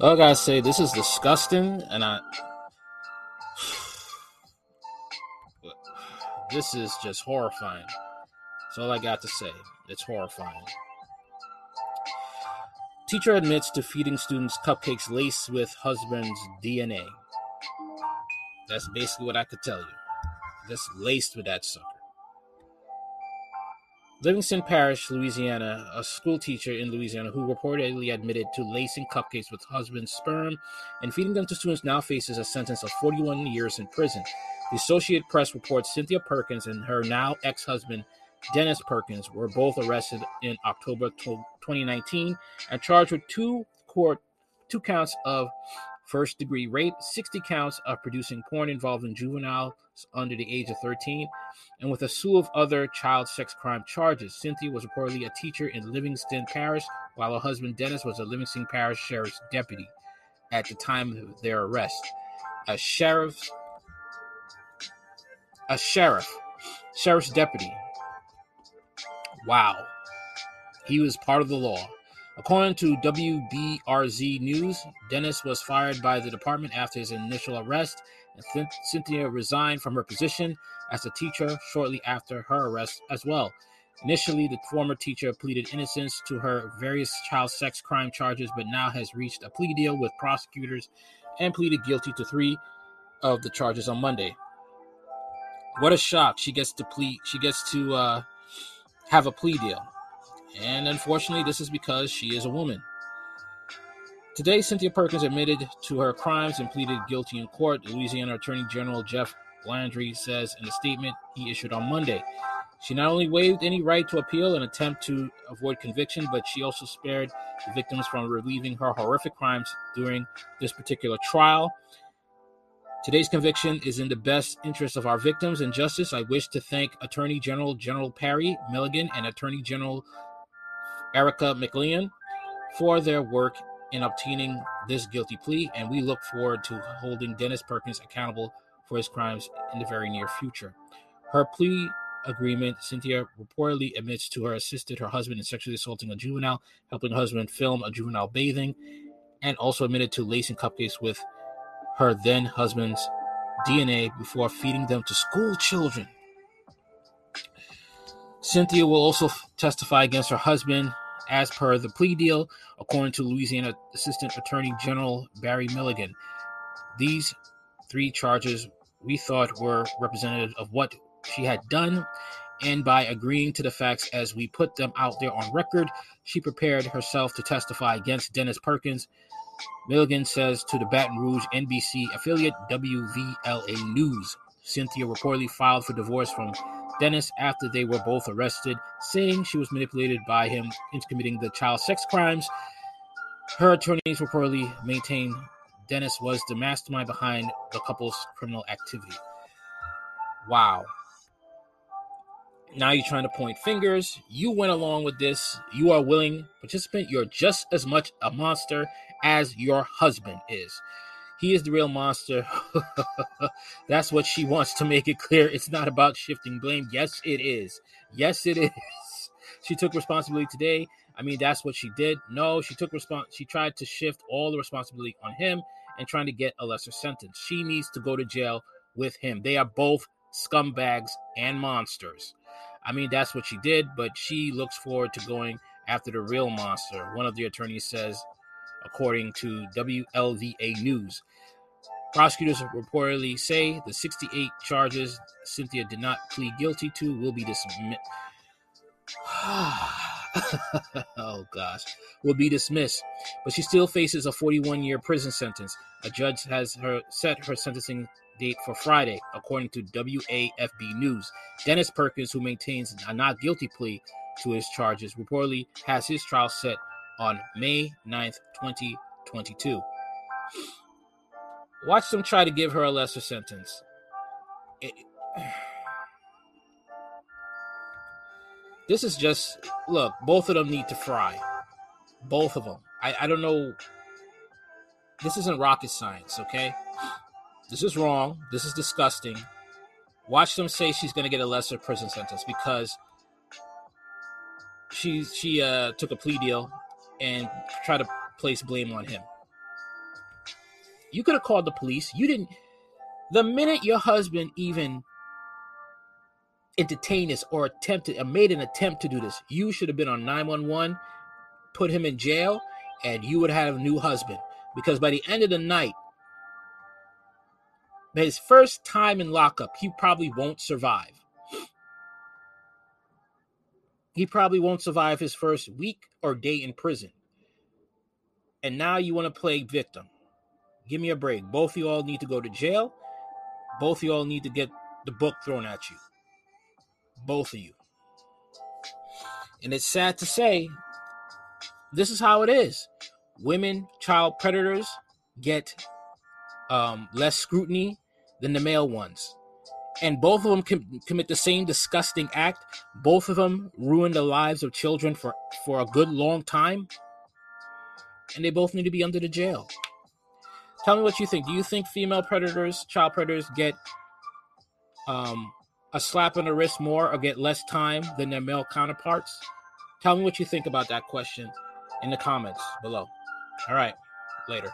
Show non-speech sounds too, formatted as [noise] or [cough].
I gotta say, this is disgusting, and I. This is just horrifying. That's all I got to say. It's horrifying. Teacher admits to feeding students cupcakes laced with husband's DNA. That's basically what I could tell you. Just laced with that sucker. Livingston Parish, Louisiana, a school teacher in Louisiana who reportedly admitted to lacing cupcakes with husband's sperm and feeding them to students now faces a sentence of 41 years in prison. The Associated Press reports Cynthia Perkins and her now ex husband, Dennis Perkins, were both arrested in October 2019 and charged with two court two counts of first degree rape, 60 counts of producing porn involving juveniles under the age of 13, and with a slew of other child sex crime charges. Cynthia was reportedly a teacher in Livingston Parish, while her husband Dennis was a Livingston Parish Sheriff's deputy at the time of their arrest. A sheriff's a sheriff, sheriff's deputy. Wow. He was part of the law. According to WBRZ News, Dennis was fired by the department after his initial arrest, and Cynthia resigned from her position as a teacher shortly after her arrest as well. Initially, the former teacher pleaded innocence to her various child sex crime charges, but now has reached a plea deal with prosecutors and pleaded guilty to three of the charges on Monday. What a shock! She gets to plead. She gets to uh, have a plea deal. And unfortunately, this is because she is a woman. Today, Cynthia Perkins admitted to her crimes and pleaded guilty in court. Louisiana Attorney General Jeff Landry says in a statement he issued on Monday. She not only waived any right to appeal and attempt to avoid conviction, but she also spared the victims from relieving her horrific crimes during this particular trial. Today's conviction is in the best interest of our victims and justice. I wish to thank Attorney General General Barry Milligan and Attorney General Erica McLean for their work in obtaining this guilty plea, and we look forward to holding Dennis Perkins accountable for his crimes in the very near future. Her plea agreement, Cynthia reportedly admits to her assisted her husband in sexually assaulting a juvenile, helping her husband film a juvenile bathing, and also admitted to lacing cupcakes with her then husband's DNA before feeding them to school children. Cynthia will also testify against her husband as per the plea deal, according to Louisiana Assistant Attorney General Barry Milligan. These three charges we thought were representative of what she had done, and by agreeing to the facts as we put them out there on record, she prepared herself to testify against Dennis Perkins. Milligan says to the Baton Rouge NBC affiliate WVLA News. Cynthia reportedly filed for divorce from Dennis after they were both arrested, saying she was manipulated by him into committing the child sex crimes. Her attorneys reportedly maintain Dennis was the mastermind behind the couple's criminal activity. Wow. Now you're trying to point fingers. You went along with this. You are willing participant. You're just as much a monster as your husband is. He is the real monster. [laughs] That's what she wants to make it clear. It's not about shifting blame. Yes, it is. Yes, it [laughs] is. She took responsibility today. I mean, that's what she did. No, she took response. She tried to shift all the responsibility on him and trying to get a lesser sentence. She needs to go to jail with him. They are both scumbags and monsters. I mean, that's what she did, but she looks forward to going after the real monster. One of the attorneys says according to WLVA News. Prosecutors reportedly say the 68 charges Cynthia did not plead guilty to will be dismissed. [sighs] oh gosh, will be dismissed, but she still faces a 41-year prison sentence. A judge has her set her sentencing date for Friday, according to WAFB News. Dennis Perkins, who maintains a not guilty plea to his charges, reportedly has his trial set on May 9th, 2022. Watch them try to give her a lesser sentence. It, [sighs] this is just look, both of them need to fry. Both of them. I, I don't know. This isn't rocket science, okay? This is wrong. This is disgusting. Watch them say she's going to get a lesser prison sentence because she she uh, took a plea deal and try to place blame on him. You could have called the police. You didn't. The minute your husband even entertained this or attempted or made an attempt to do this, you should have been on 911, put him in jail, and you would have a new husband. Because by the end of the night, his first time in lockup, he probably won't survive. He probably won't survive his first week or day in prison. And now you want to play victim. Give me a break. Both of you all need to go to jail. Both of you all need to get the book thrown at you. Both of you. And it's sad to say, this is how it is. Women, child predators get um, less scrutiny than the male ones. And both of them com- commit the same disgusting act. Both of them ruin the lives of children for, for a good long time. And they both need to be under the jail. Tell me what you think. Do you think female predators, child predators, get um, a slap on the wrist more or get less time than their male counterparts? Tell me what you think about that question in the comments below. All right, later.